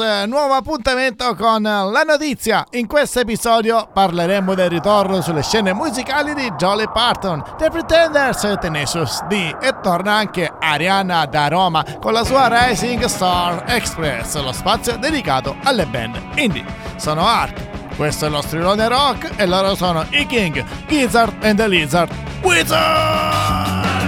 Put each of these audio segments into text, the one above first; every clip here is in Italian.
Rockers! Nuovo appuntamento con la notizia. In questo episodio parleremo del ritorno sulle scene musicali di Jolly Parton, The Pretenders, Tenacious D e torna anche Ariana da Roma con la sua Rising Star Express, lo spazio dedicato alle band indie. Sono Ark, questo è lo strilone rock e loro sono i King, Gizzard and the Lizard Wizard!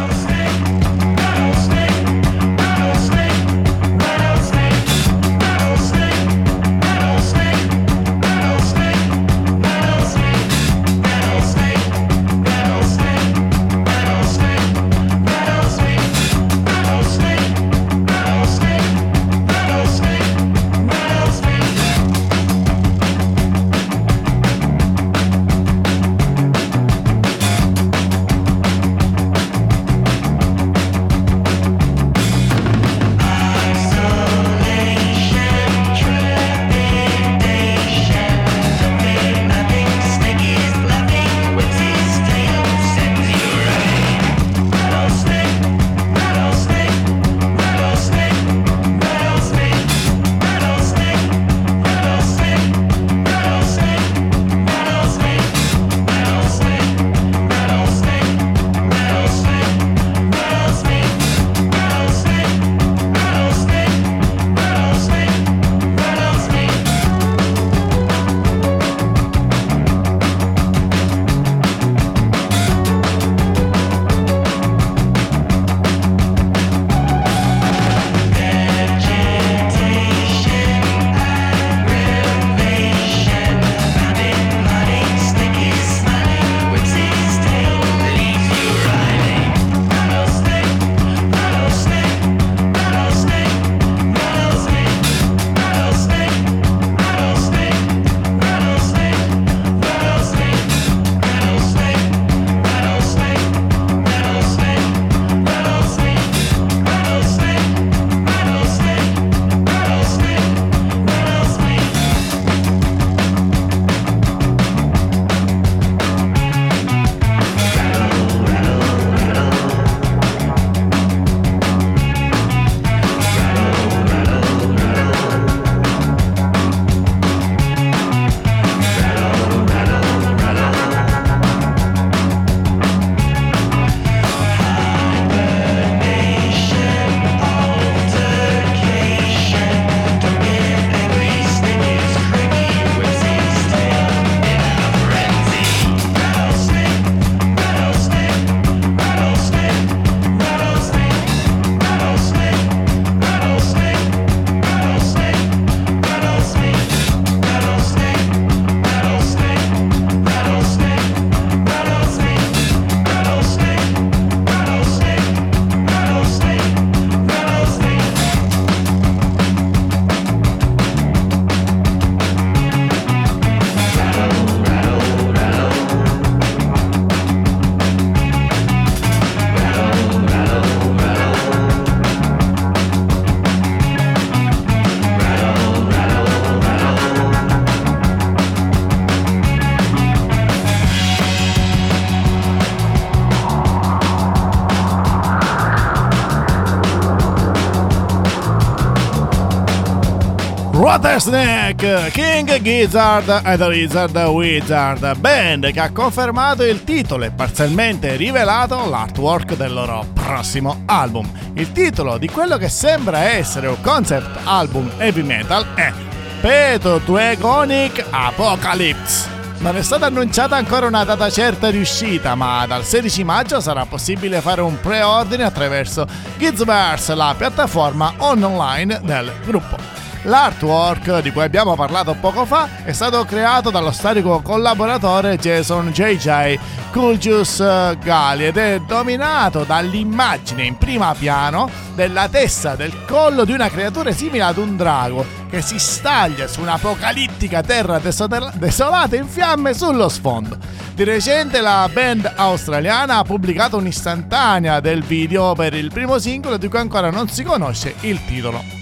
Watersnake, King Gizzard e The Lizard Wizard, band che ha confermato il titolo e parzialmente rivelato l'artwork del loro prossimo album. Il titolo di quello che sembra essere un concept album heavy metal è Petotuegonic Apocalypse. Non è stata annunciata ancora una data certa di uscita, ma dal 16 maggio sarà possibile fare un pre-ordine attraverso Gizverse, la piattaforma online del gruppo. L'artwork di cui abbiamo parlato poco fa è stato creato dallo storico collaboratore Jason JJ Culgius Gali ed è dominato dall'immagine in prima piano della testa del collo di una creatura simile ad un drago che si staglia su un'apocalittica terra desolata in fiamme sullo sfondo. Di recente la band australiana ha pubblicato un'istantanea del video per il primo singolo di cui ancora non si conosce il titolo.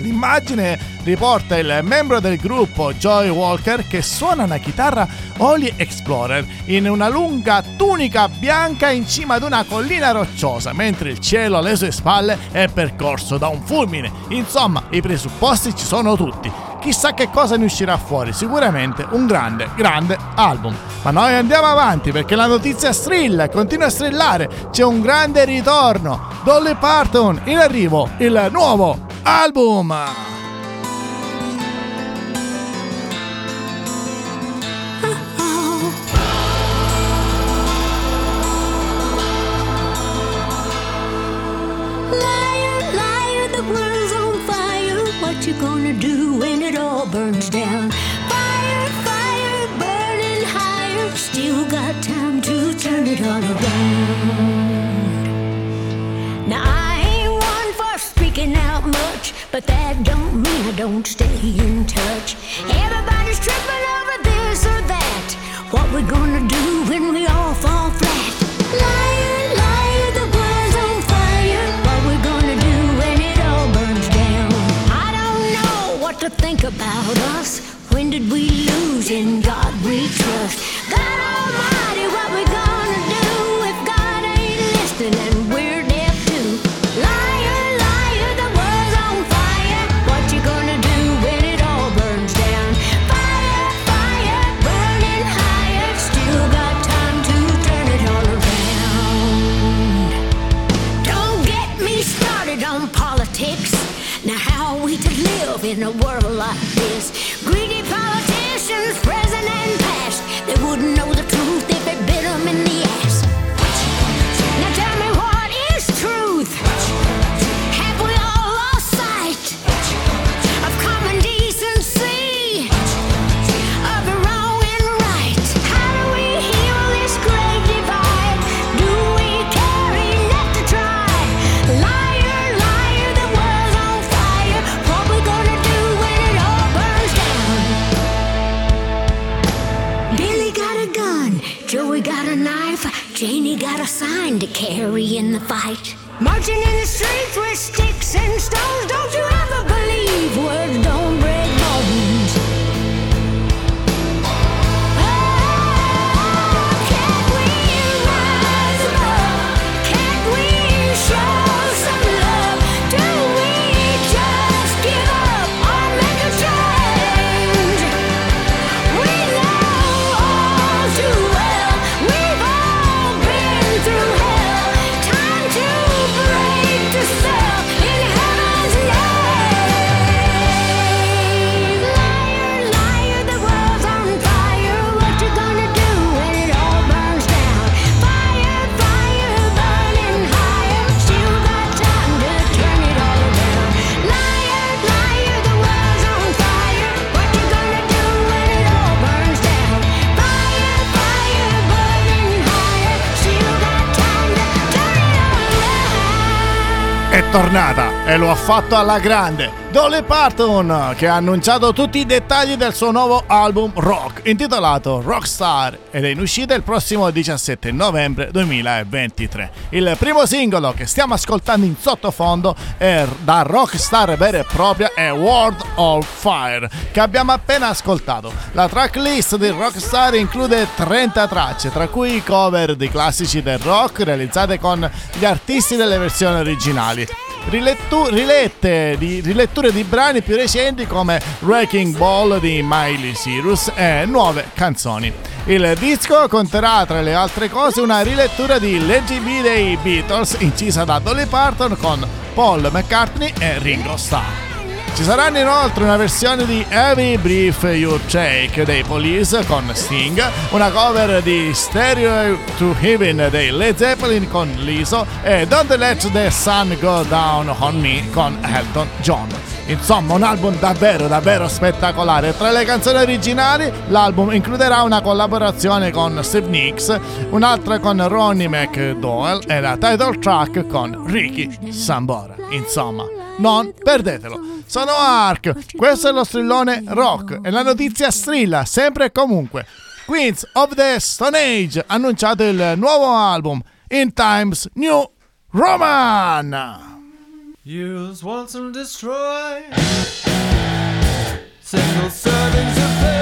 L'immagine riporta il membro del gruppo Joy Walker che suona una chitarra Holy Explorer in una lunga tunica bianca in cima ad una collina rocciosa, mentre il cielo alle sue spalle è percorso da un fulmine. Insomma, i presupposti ci sono tutti. Chissà che cosa ne uscirà fuori, sicuramente un grande, grande album. Ma noi andiamo avanti perché la notizia strilla, continua a strillare, c'è un grande ritorno. Dolly Parton, in arrivo, il nuovo album. Burns down? Fire, fire, burning higher. Still got time to turn it all around. Now I ain't one for speaking out much, but that don't mean I don't stay in touch. Everybody's tripping over this or that. What we gonna do when we all us. When did we lose? In God lo ha fatto alla grande. Dolly Parton che ha annunciato tutti i dettagli del suo nuovo album rock intitolato Rockstar ed è in uscita il prossimo 17 novembre 2023. Il primo singolo che stiamo ascoltando in sottofondo è da rockstar vera e propria è World of Fire che abbiamo appena ascoltato. La tracklist di Rockstar include 30 tracce tra cui cover di classici del rock realizzate con gli artisti delle versioni originali rilettu- rilette di, riletture di brani più recenti come Wrecking Ball di Miley Cyrus e nuove canzoni. Il disco conterrà tra le altre cose una rilettura di Legibly dei Beatles incisa da Dolly Parton con Paul McCartney e Ringo Starr. Ci saranno inoltre una versione di Every Brief You Take dei Police con Sting, una cover di Stereo to Heaven dei Led Zeppelin con Liso e Don't Let the Sun Go Down on Me con Elton John. Insomma, un album davvero, davvero spettacolare. Tra le canzoni originali, l'album includerà una collaborazione con Steve Nicks, un'altra con Ronnie McDowell e la title track con Ricky Sambora. Insomma, non perdetelo. Sono Ark, questo è lo strillone rock e la notizia strilla sempre e comunque. Queens of the Stone Age annunciato il nuovo album In Times New Roman. Use once and destroy. Single servings of pain.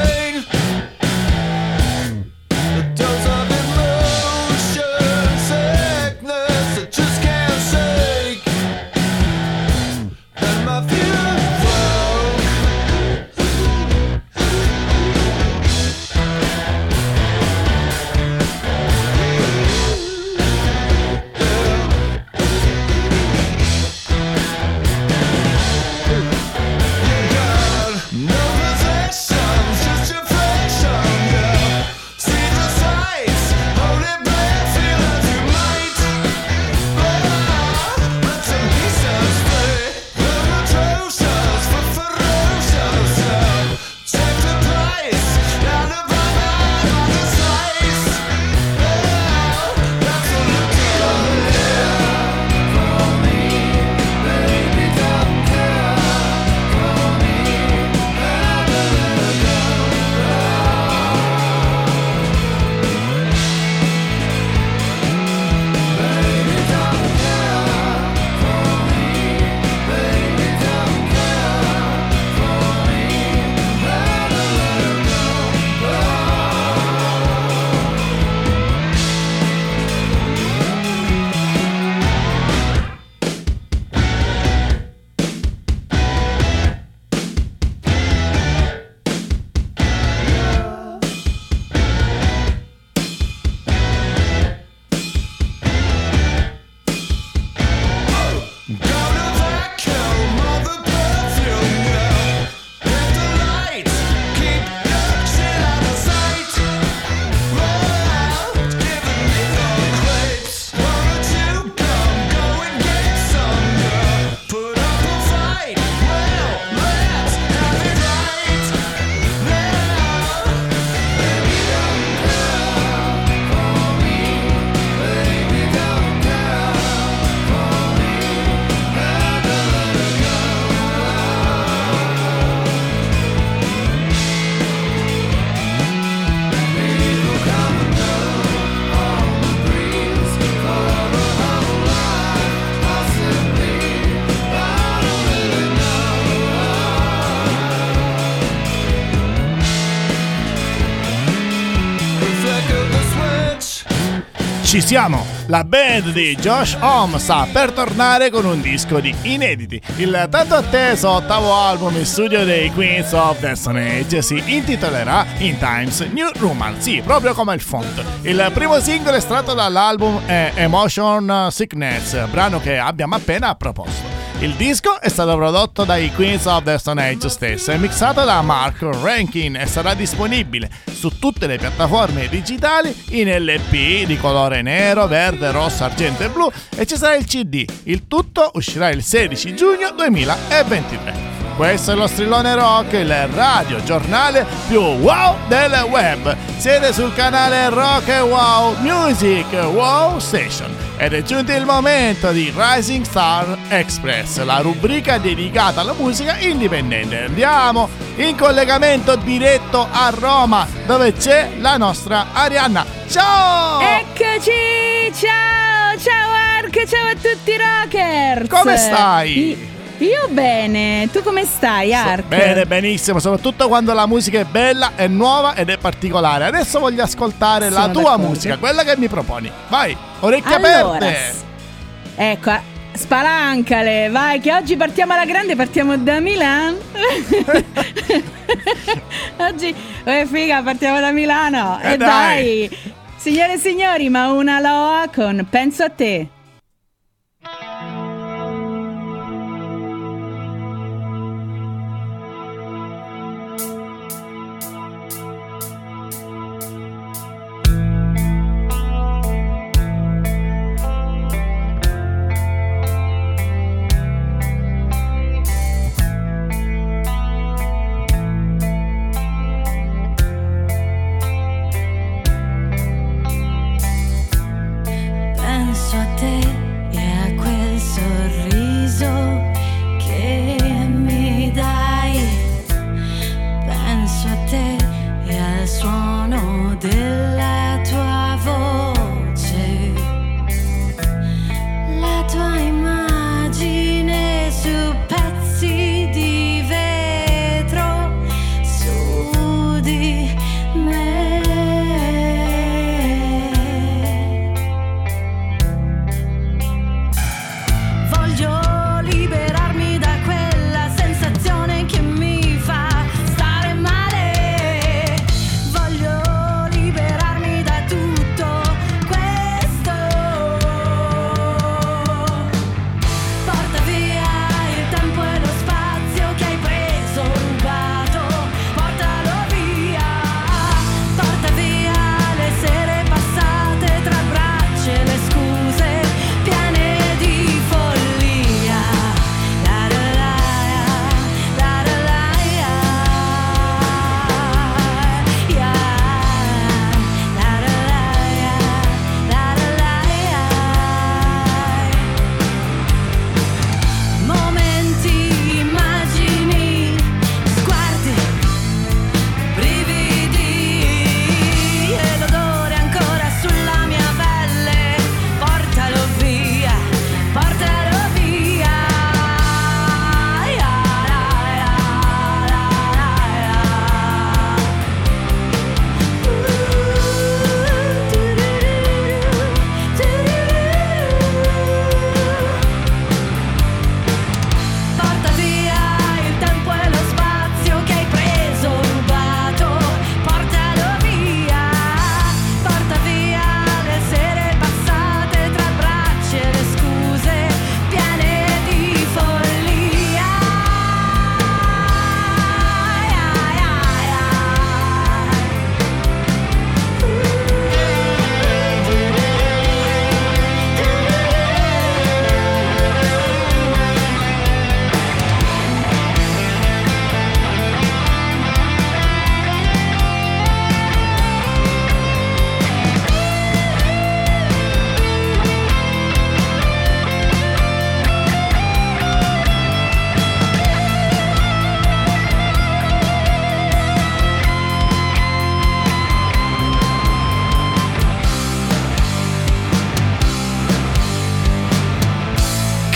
Ci siamo! La band di Josh Homme sta per tornare con un disco di inediti. Il tanto atteso ottavo album in studio dei Queens of the Stone Age si intitolerà In Times New Roman, sì, proprio come il font. Il primo singolo estratto dall'album è Emotion Sickness, brano che abbiamo appena proposto. Il disco è stato prodotto dai Queens of the Stone Age stesso e mixato da Mark Rankin e sarà disponibile su tutte le piattaforme digitali in LP di colore nero, verde, rosso, argento e blu e ci sarà il CD. Il tutto uscirà il 16 giugno 2023. Questo è lo strillone rock, il radio giornale più wow del web. Siete sul canale Rock e Wow Music Wow Station ed è giunto il momento di Rising Star Express, la rubrica dedicata alla musica indipendente. Andiamo in collegamento diretto a Roma dove c'è la nostra Arianna. Ciao! Eccoci! Ciao! Ciao Ark! Ciao a tutti i rockers! Come stai? I- Io bene, tu come stai Ark? Bene, benissimo, soprattutto quando la musica è bella, è nuova ed è particolare. Adesso voglio ascoltare la Sono tua d'accordo. musica, quella che mi proponi. Vai, orecchie Allora, aperte. s- ecco, spalancale, vai che oggi partiamo alla grande, partiamo da Milano. oggi, eh figa, partiamo da Milano. Eh, e dai. dai. Signore e signori, ma una loa con Penso a te.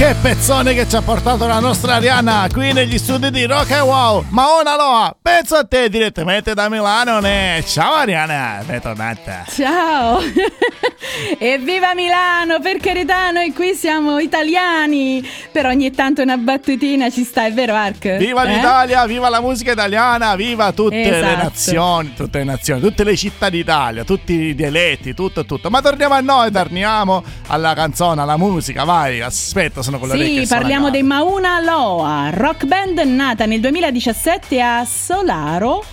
Che pezzone che ci ha portato la nostra Arianna qui negli studi di Rock and Wow. Ma una loa, penso a te direttamente da Milano. Ne. Ciao Arianna, bentornata. Ciao! Evviva Milano, per carità, noi qui siamo italiani. Però ogni tanto una battutina ci sta, è vero Ark? Viva Eh? l'Italia, viva la musica italiana, viva tutte le Esatto. nazioni, tutte le nazioni, tutte le città d'Italia, tutti i dialetti, tutto tutto. Ma torniamo a noi, torniamo alla canzone, alla musica, vai, aspetta, sono con orecchie Sì, parliamo dei. Mauna Loa, rock band nata nel 2017 a Solaro,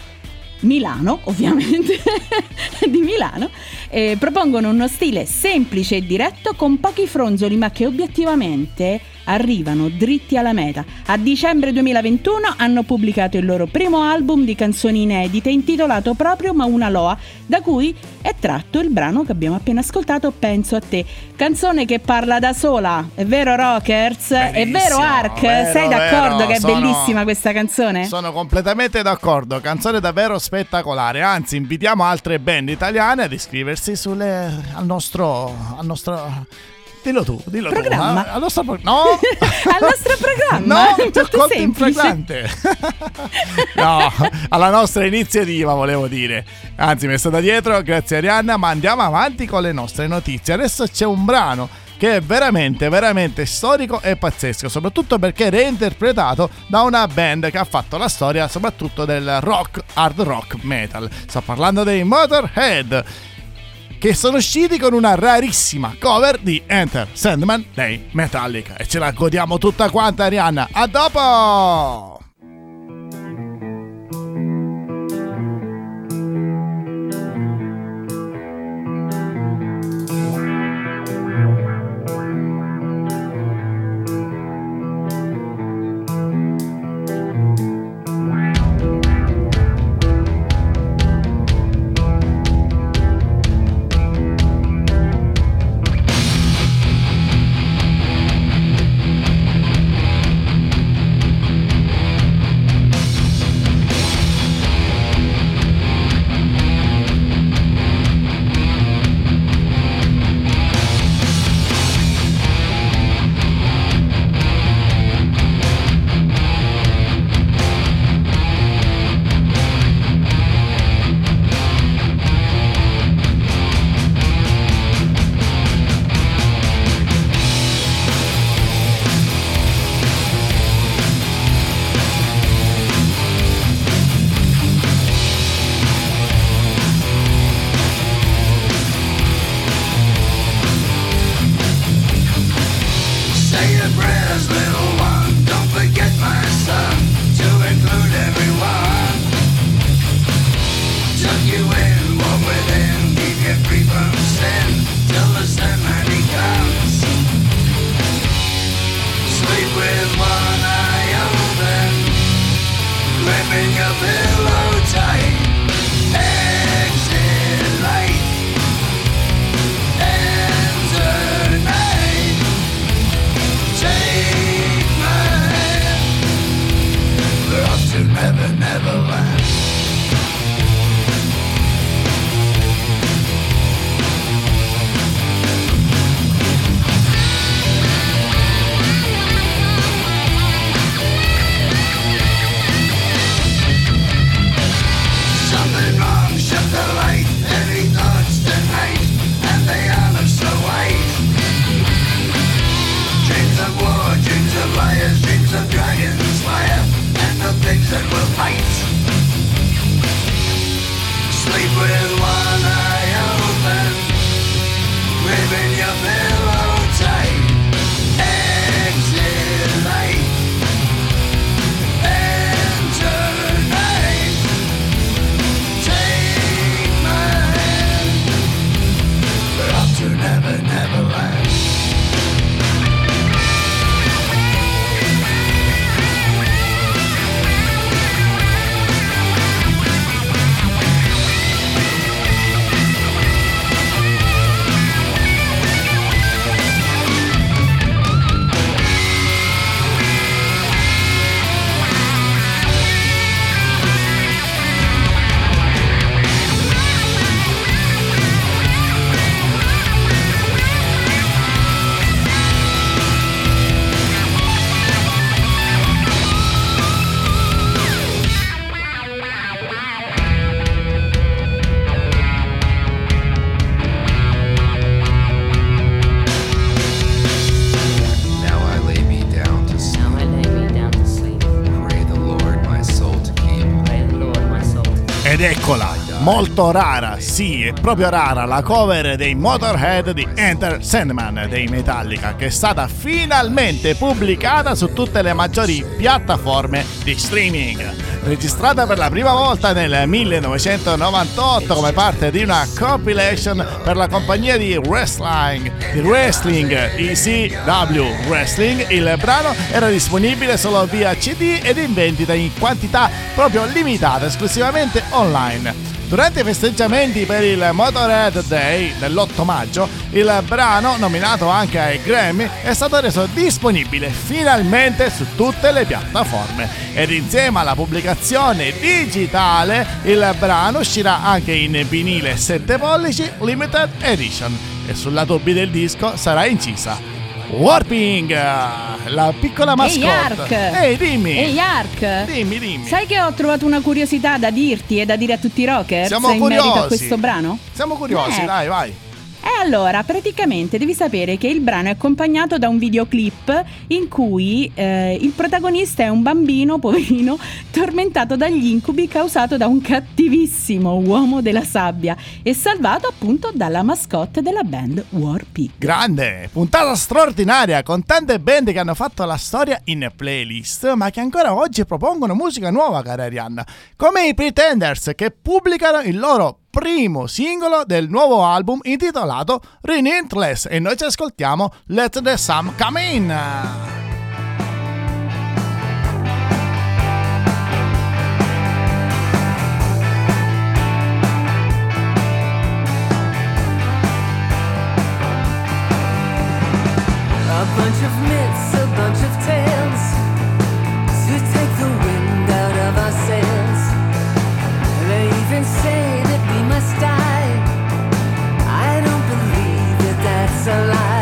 Milano, ovviamente, di Milano. E propongono uno stile semplice e diretto con pochi fronzoli, ma che obiettivamente arrivano dritti alla meta. A dicembre 2021 hanno pubblicato il loro primo album di canzoni inedite intitolato proprio Mauna Loa, da cui è tratto il brano che abbiamo appena ascoltato, Penso a te. Canzone che parla da sola, è vero Rockers? è Benissimo, vero Ark? vero, Sei d'accordo vero, che è sono- bellissima questa canzone? Sono completamente d'accordo, canzone davvero spettacolare. Anzi, invitiamo altre band italiane ad iscriversi sulle, al nostro. Al nostro dillo tu, dillo Programma. tu. Al nostro pro- no! Al nostro programma? No, ti ho colto no, alla nostra iniziativa volevo dire. Anzi, mi è stata dietro, grazie Arianna, ma andiamo avanti con le nostre notizie. Adesso c'è un brano che è veramente, veramente storico e pazzesco, soprattutto perché è reinterpretato da una band che ha fatto la storia soprattutto del rock, hard rock metal. Sto parlando dei Motorhead che sono usciti con una rarissima cover di Enter Sandman dei Metallica e ce la godiamo tutta quanta Arianna. A dopo! Molto rara, sì, è proprio rara la cover dei Motorhead di Enter Sandman dei Metallica che è stata finalmente pubblicata su tutte le maggiori piattaforme di streaming. Registrata per la prima volta nel 1998 come parte di una compilation per la compagnia di wrestling, di wrestling ECW Wrestling, il brano era disponibile solo via CD ed in vendita in quantità proprio limitata esclusivamente online. Durante i festeggiamenti per il Motorhead Day dell'8 maggio, il brano, nominato anche ai Grammy, è stato reso disponibile finalmente su tutte le piattaforme. Ed insieme alla pubblicazione digitale, il brano uscirà anche in vinile 7 pollici Limited Edition e sul lato B del disco sarà incisa Warping, la piccola mascotte. Ehi, dimmi! Ehi Ark! Dimmi, dimmi! Sai che ho trovato una curiosità da dirti e da dire a tutti i rockers Siamo in merito a curiosi. questo brano? Siamo curiosi, Eh. dai, vai. E allora, praticamente devi sapere che il brano è accompagnato da un videoclip in cui eh, il protagonista è un bambino, poverino, tormentato dagli incubi causato da un cattivissimo uomo della sabbia e salvato appunto dalla mascotte della band Warpig. Grande, puntata straordinaria con tante band che hanno fatto la storia in playlist, ma che ancora oggi propongono musica nuova, cara Arianna, come i Pretenders che pubblicano il loro primo singolo del nuovo album intitolato Relentless e noi ci ascoltiamo Let the Sun Come In. A bunch of myths, a bunch of tales alive.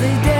A lovely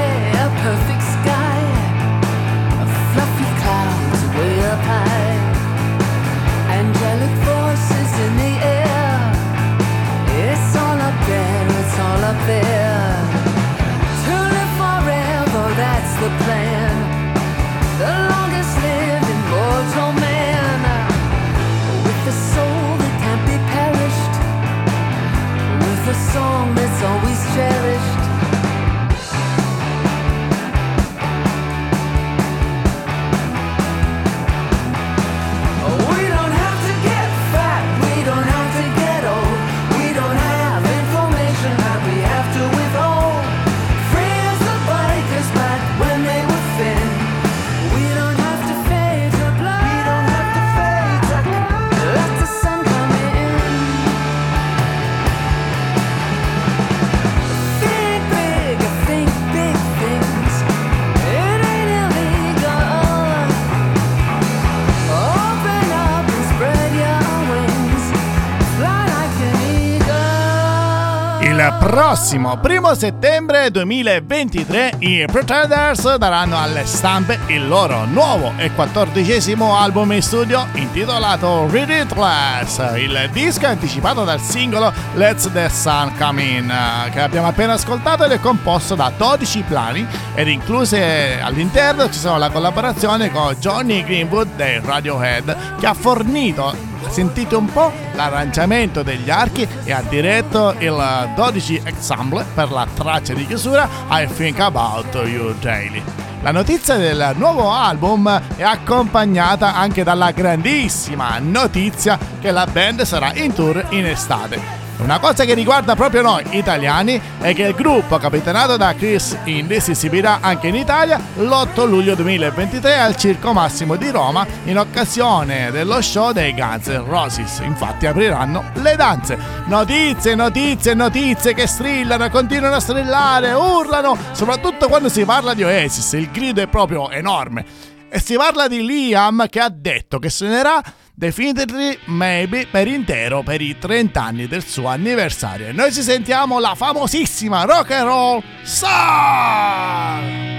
prossimo primo settembre 2023 i Pretenders daranno alle stampe il loro nuovo e quattordicesimo album in studio intitolato Ridiculous. Il disco è anticipato dal singolo Let's the Sun Come In eh, che abbiamo appena ascoltato ed è composto da 12 plani ed incluse all'interno ci sono la collaborazione con Johnny Greenwood dei Radiohead che ha fornito sentite un po' l'arrangiamento degli archi e ha diretto il 12 Ensemble per la traccia di chiusura I Think About You Daily. La notizia del nuovo album è accompagnata anche dalla grandissima notizia che la band sarà in tour in estate. Una cosa che riguarda proprio noi italiani è che il gruppo capitanato da Chris Indy si esibirà anche in Italia l'8 luglio 2023 al Circo Massimo di Roma in occasione dello show dei Guns N' Roses. Infatti apriranno le danze. Notizie, notizie, notizie che strillano, continuano a strillare, urlano, soprattutto quando si parla di Oasis. Il grido è proprio enorme. E si parla di Liam che ha detto che suonerà Definitely Maybe per intero per i 30 anni del suo anniversario. E noi ci sentiamo la famosissima Rock and Roll Star!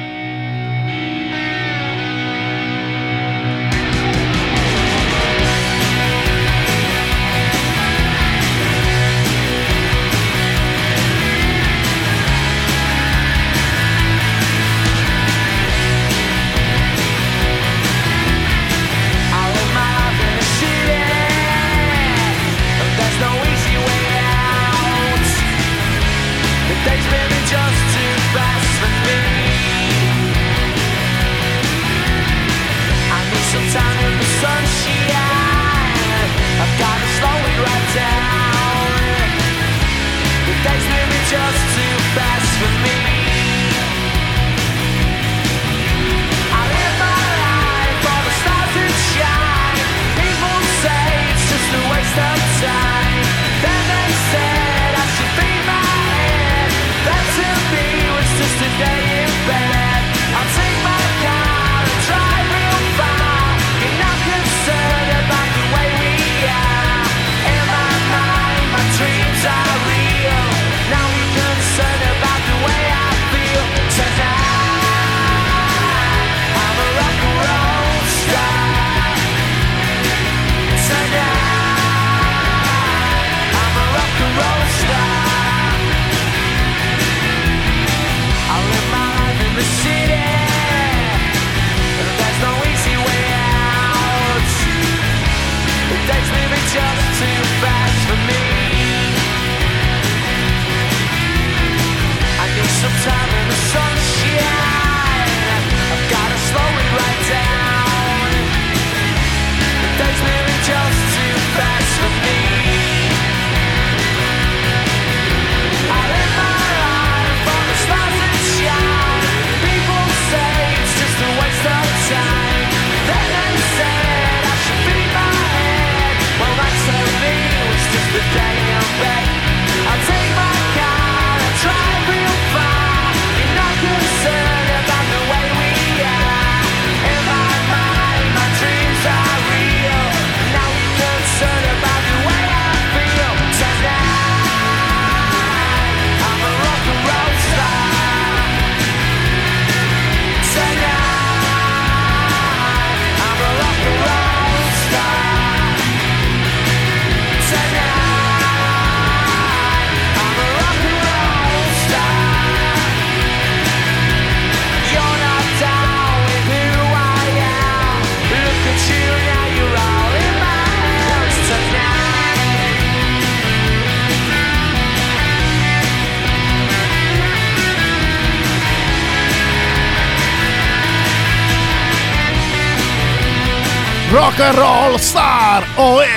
Rock and Roll Star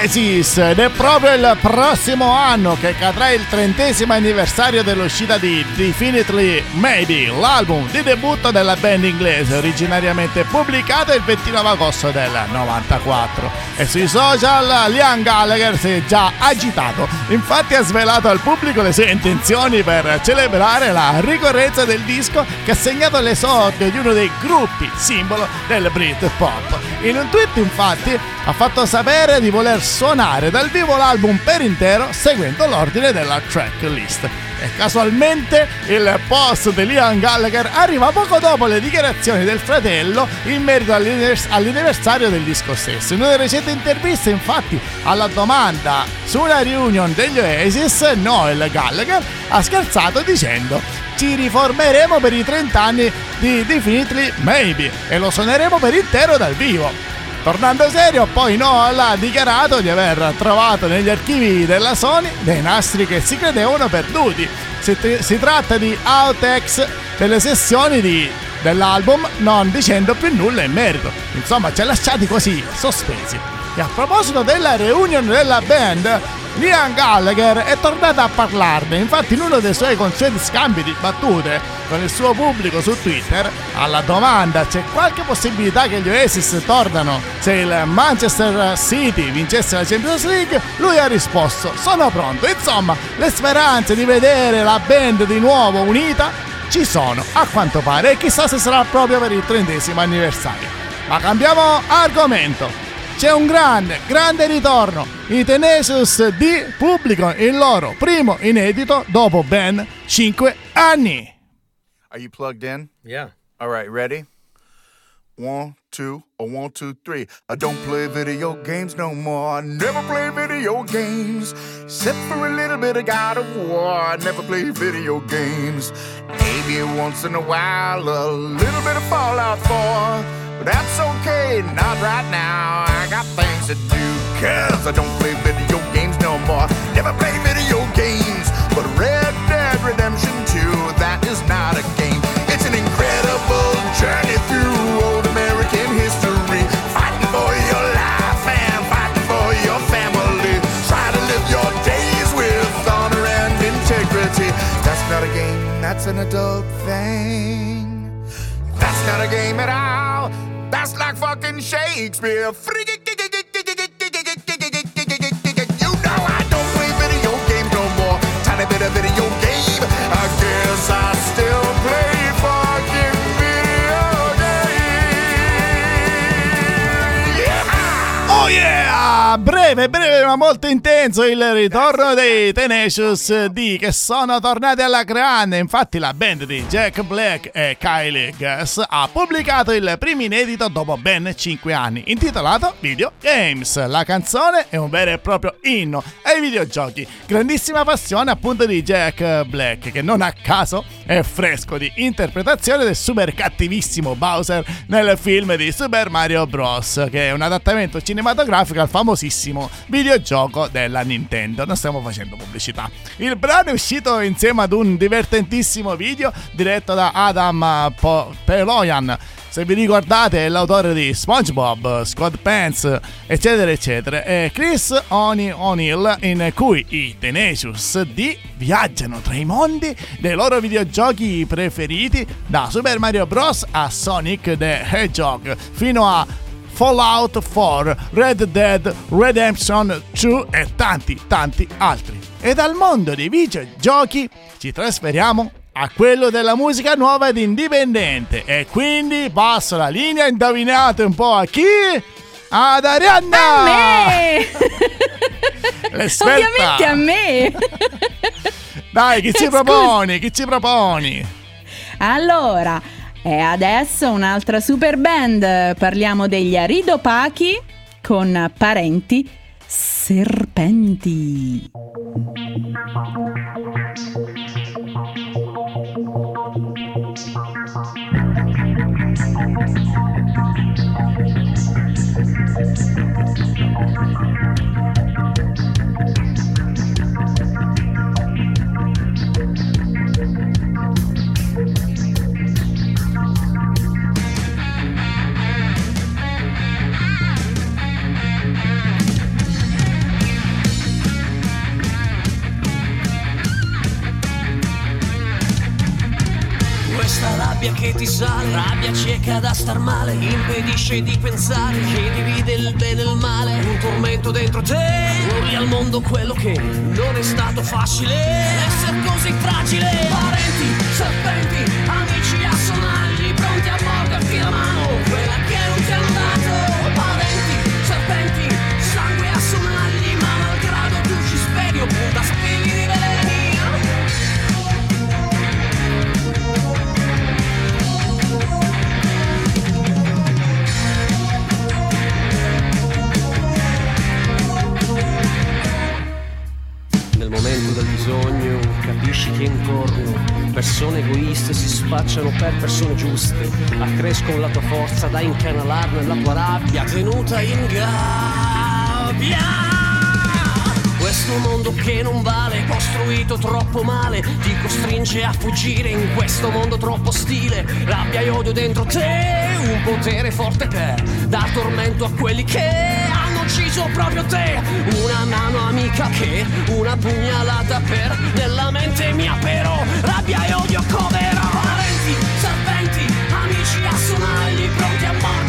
Oasis ed è proprio il prossimo anno che cadrà il trentesimo anniversario dell'uscita di Definitely Maybe, l'album di debutto della band inglese originariamente pubblicato il 29 agosto del 94 e sui social Liam Gallagher si è già agitato infatti ha svelato al pubblico le sue intenzioni per celebrare la ricorrenza del disco che ha segnato l'esordio di uno dei gruppi simbolo del Britpop. In un tweet infatti ha fatto sapere di voler suonare dal vivo l'album per intero seguendo l'ordine della tracklist. E casualmente il post di Liam Gallagher arriva poco dopo le dichiarazioni del fratello in merito all'annivers- all'anniversario del disco stesso. In una recente intervista, infatti, alla domanda su una reunion degli Oasis, Noel Gallagher ha scherzato dicendo ci riformeremo per i 30 anni di Definitely Maybe e lo suoneremo per intero dal vivo. Tornando serio, poi Noel ha dichiarato di aver trovato negli archivi della Sony dei nastri che si credevano perduti. Si, si tratta di outtakes delle sessioni di- dell'album, non dicendo più nulla in merito. Insomma, ci ha lasciati così, sospesi. E a proposito della reunion della band, Liam Gallagher è tornato a parlarne, infatti in uno dei suoi consueti scambi di battute con il suo pubblico su Twitter, alla domanda c'è qualche possibilità che gli Oasis tornano se il Manchester City vincesse la Champions League, lui ha risposto sono pronto, insomma le speranze di vedere la band di nuovo unita ci sono a quanto pare e chissà se sarà proprio per il trentesimo anniversario. Ma cambiamo argomento. C'è un grande, grande ritorno. I Tenacious D pubblicano il loro primo inedito dopo ben 5 anni. Are you plugged in? Yeah. All right, ready? One, two, a one, two, three. I don't play video games no more. I never play video games. Except for a little bit of God of War. I never play video games. Maybe once in a while, a little bit of Fallout 4. But that's okay, not right now. I got things to do. Cause I don't play video games no more. Never play video games. But Red Dead Redemption 2, that is not a game. It's an incredible journey through old American history. Fighting for your life and fighting for your family. Try to live your days with honor and integrity. That's not a game, that's an adult thing. That's not a game at all. That's like fucking Shakespeare. You know I don't play video games no more. Tiny bit of video game. I guess I still Breve, breve ma molto intenso il ritorno dei Tenacious D che sono tornati alla grande. Infatti la band di Jack Black e Kylie Guess ha pubblicato il primo inedito dopo ben 5 anni, intitolato Video Games. La canzone è un vero e proprio inno ai videogiochi. Grandissima passione appunto di Jack Black che non a caso è fresco di interpretazione del super cattivissimo Bowser nel film di Super Mario Bros. che è un adattamento cinematografico al famosissimo videogioco della Nintendo. Non stiamo facendo pubblicità. Il brano è uscito insieme ad un divertentissimo video diretto da Adam Po- Peloyan. Se vi ricordate è l'autore di SpongeBob, SquadPants, eccetera, eccetera, e Chris Oni O'Neill, in cui i Tenacious D viaggiano tra i mondi dei loro videogiochi preferiti, da Super Mario Bros. a Sonic the Hedgehog, fino a Fallout 4, Red Dead Redemption 2 e tanti tanti altri. E dal mondo dei videogiochi ci trasferiamo a quello della musica nuova ed indipendente e quindi passo la linea, indovinate un po' a chi? Ad Arianna! A me! Ovviamente a me! Dai, chi ci proponi? Chi ci proponi? Allora, e adesso un'altra super band. Parliamo degli Aridopachi con parenti serpenti. Rabbia che ti sale, rabbia cieca da star male, impedisce di pensare, che divide il bene e il male, un tormento dentro te, urli al mondo quello che non è stato facile, essere così fragile. Parenti, serpenti, amici a pronti a morderti la mano, quella che non ti hanno dato. Parenti, serpenti, sangue a ma malgrado tu ci speri, punta spilli Nel momento del bisogno capisci che intorno persone egoiste si spacciano per persone giuste. Accrescono la tua forza da incanalarne la tua rabbia tenuta in gabbia. Questo mondo che non vale, costruito troppo male, ti costringe a fuggire in questo mondo troppo ostile. Rabbia e odio dentro te, un potere forte per dar tormento a quelli che ucciso proprio te. Una mano amica che una pugnalata per nella mente mia però rabbia e odio coverò. Parenti, serpenti, amici a sonagli, pronti a morderti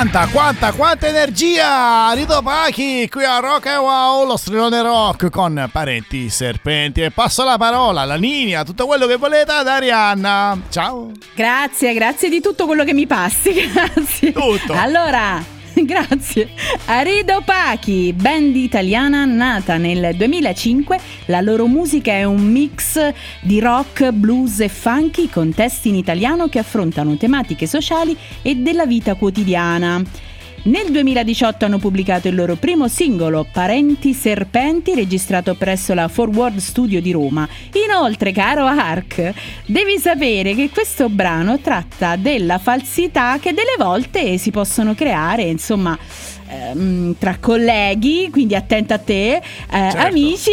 Quanta, quanta, quanta energia! Rito Pachi qui a Rock e Wow, lo strilone rock con parenti serpenti. E passo la parola, la linea, tutto quello che volete ad Arianna. Ciao! Grazie, grazie di tutto quello che mi passi, grazie. Tutto. Allora, grazie. Arido Pachi, band italiana nata nel 2005. La loro musica è un mix di rock, blues e funky con testi in italiano che affrontano tematiche sociali e della vita quotidiana. Nel 2018 hanno pubblicato il loro primo singolo, Parenti Serpenti, registrato presso la Forward Studio di Roma. Inoltre, caro Ark, devi sapere che questo brano tratta della falsità che delle volte si possono creare, insomma, ehm, tra colleghi, quindi attenta a te, eh, amici,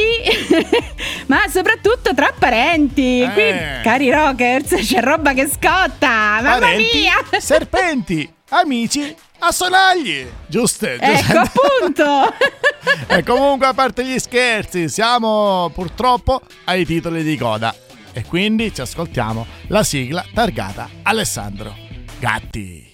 ma soprattutto tra parenti. Eh. Qui, cari rockers, c'è roba che scotta, mamma Parenti, mia! serpenti, amici, a sonagli. Giusto? giusto? Ecco appunto! E comunque, a parte gli scherzi, siamo purtroppo ai titoli di coda. E quindi ci ascoltiamo la sigla targata Alessandro Gatti.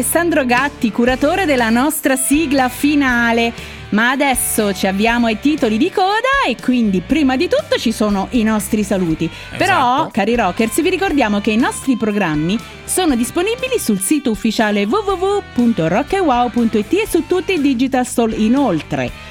Alessandro Gatti, curatore della nostra sigla finale. Ma adesso ci avviamo ai titoli di coda e quindi prima di tutto ci sono i nostri saluti. Però, Esatto. cari rockers, vi ricordiamo che i nostri programmi sono disponibili sul sito ufficiale www.rockewow.it e su tutti i digital store inoltre.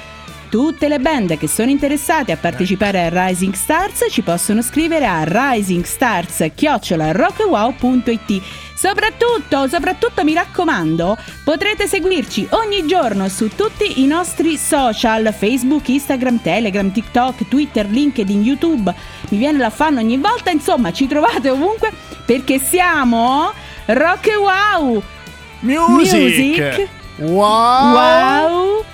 Tutte le band che sono interessate a partecipare a Rising Stars ci possono scrivere a risingstars.rockwow.it. Soprattutto, soprattutto mi raccomando, potrete seguirci ogni giorno su tutti i nostri social, Facebook, Instagram, Telegram, TikTok, Twitter, LinkedIn, YouTube. Mi viene l'affanno ogni volta, insomma, ci trovate ovunque perché siamo Rock Wow! Music. Music. Wow. Wow!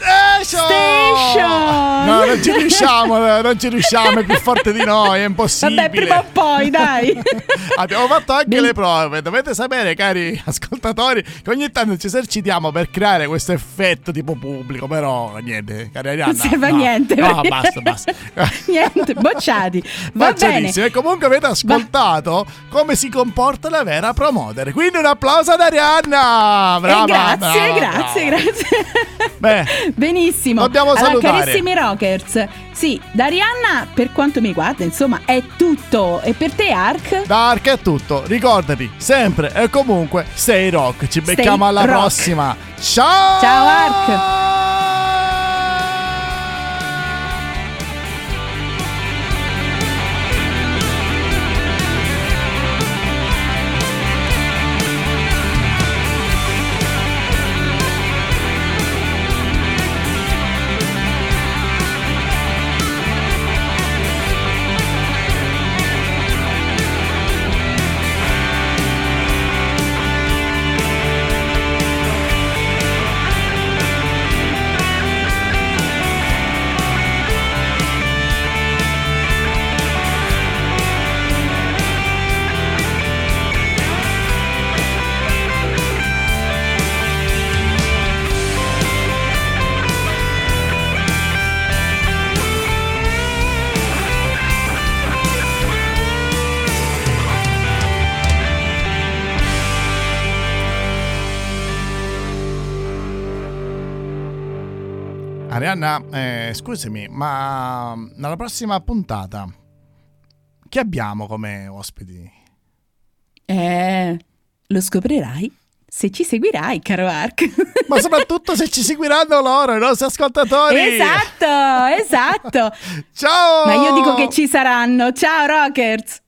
Station. Station. No, non ci riusciamo, eh, non ci riusciamo, è più forte di noi, è impossibile. Vabbè, prima o poi, dai. Abbiamo fatto anche Ben- le prove. Dovete sapere, cari ascoltatori, che ogni tanto ci esercitiamo per creare questo effetto tipo pubblico. Però niente, cari Arianna. Non serve no. niente. No, basta, basta. niente, bocciati. Va bene. E comunque avete ascoltato come si comporta la vera promoter. Quindi un applauso ad Arianna. Brava. Eh, grazie, brava, grazie, brava. grazie. Beh, Benissimo. dobbiamo allora, salutare. carissimi rockers, sì, da Arianna, per quanto mi riguarda, insomma, è tutto. E per te, Ark? Dark è tutto. Ricordati, sempre e comunque, stay rock. Ci Stay becchiamo alla rock. prossima. Ciao! Ciao, Ark. Arianna, eh, scusami, ma nella prossima puntata chi abbiamo come ospiti? Eh, lo scoprirai se ci seguirai, caro Ark. Ma soprattutto se ci seguiranno loro, i nostri ascoltatori. esatto, esatto. Ciao! Ma io dico che ci saranno. Ciao, rockers.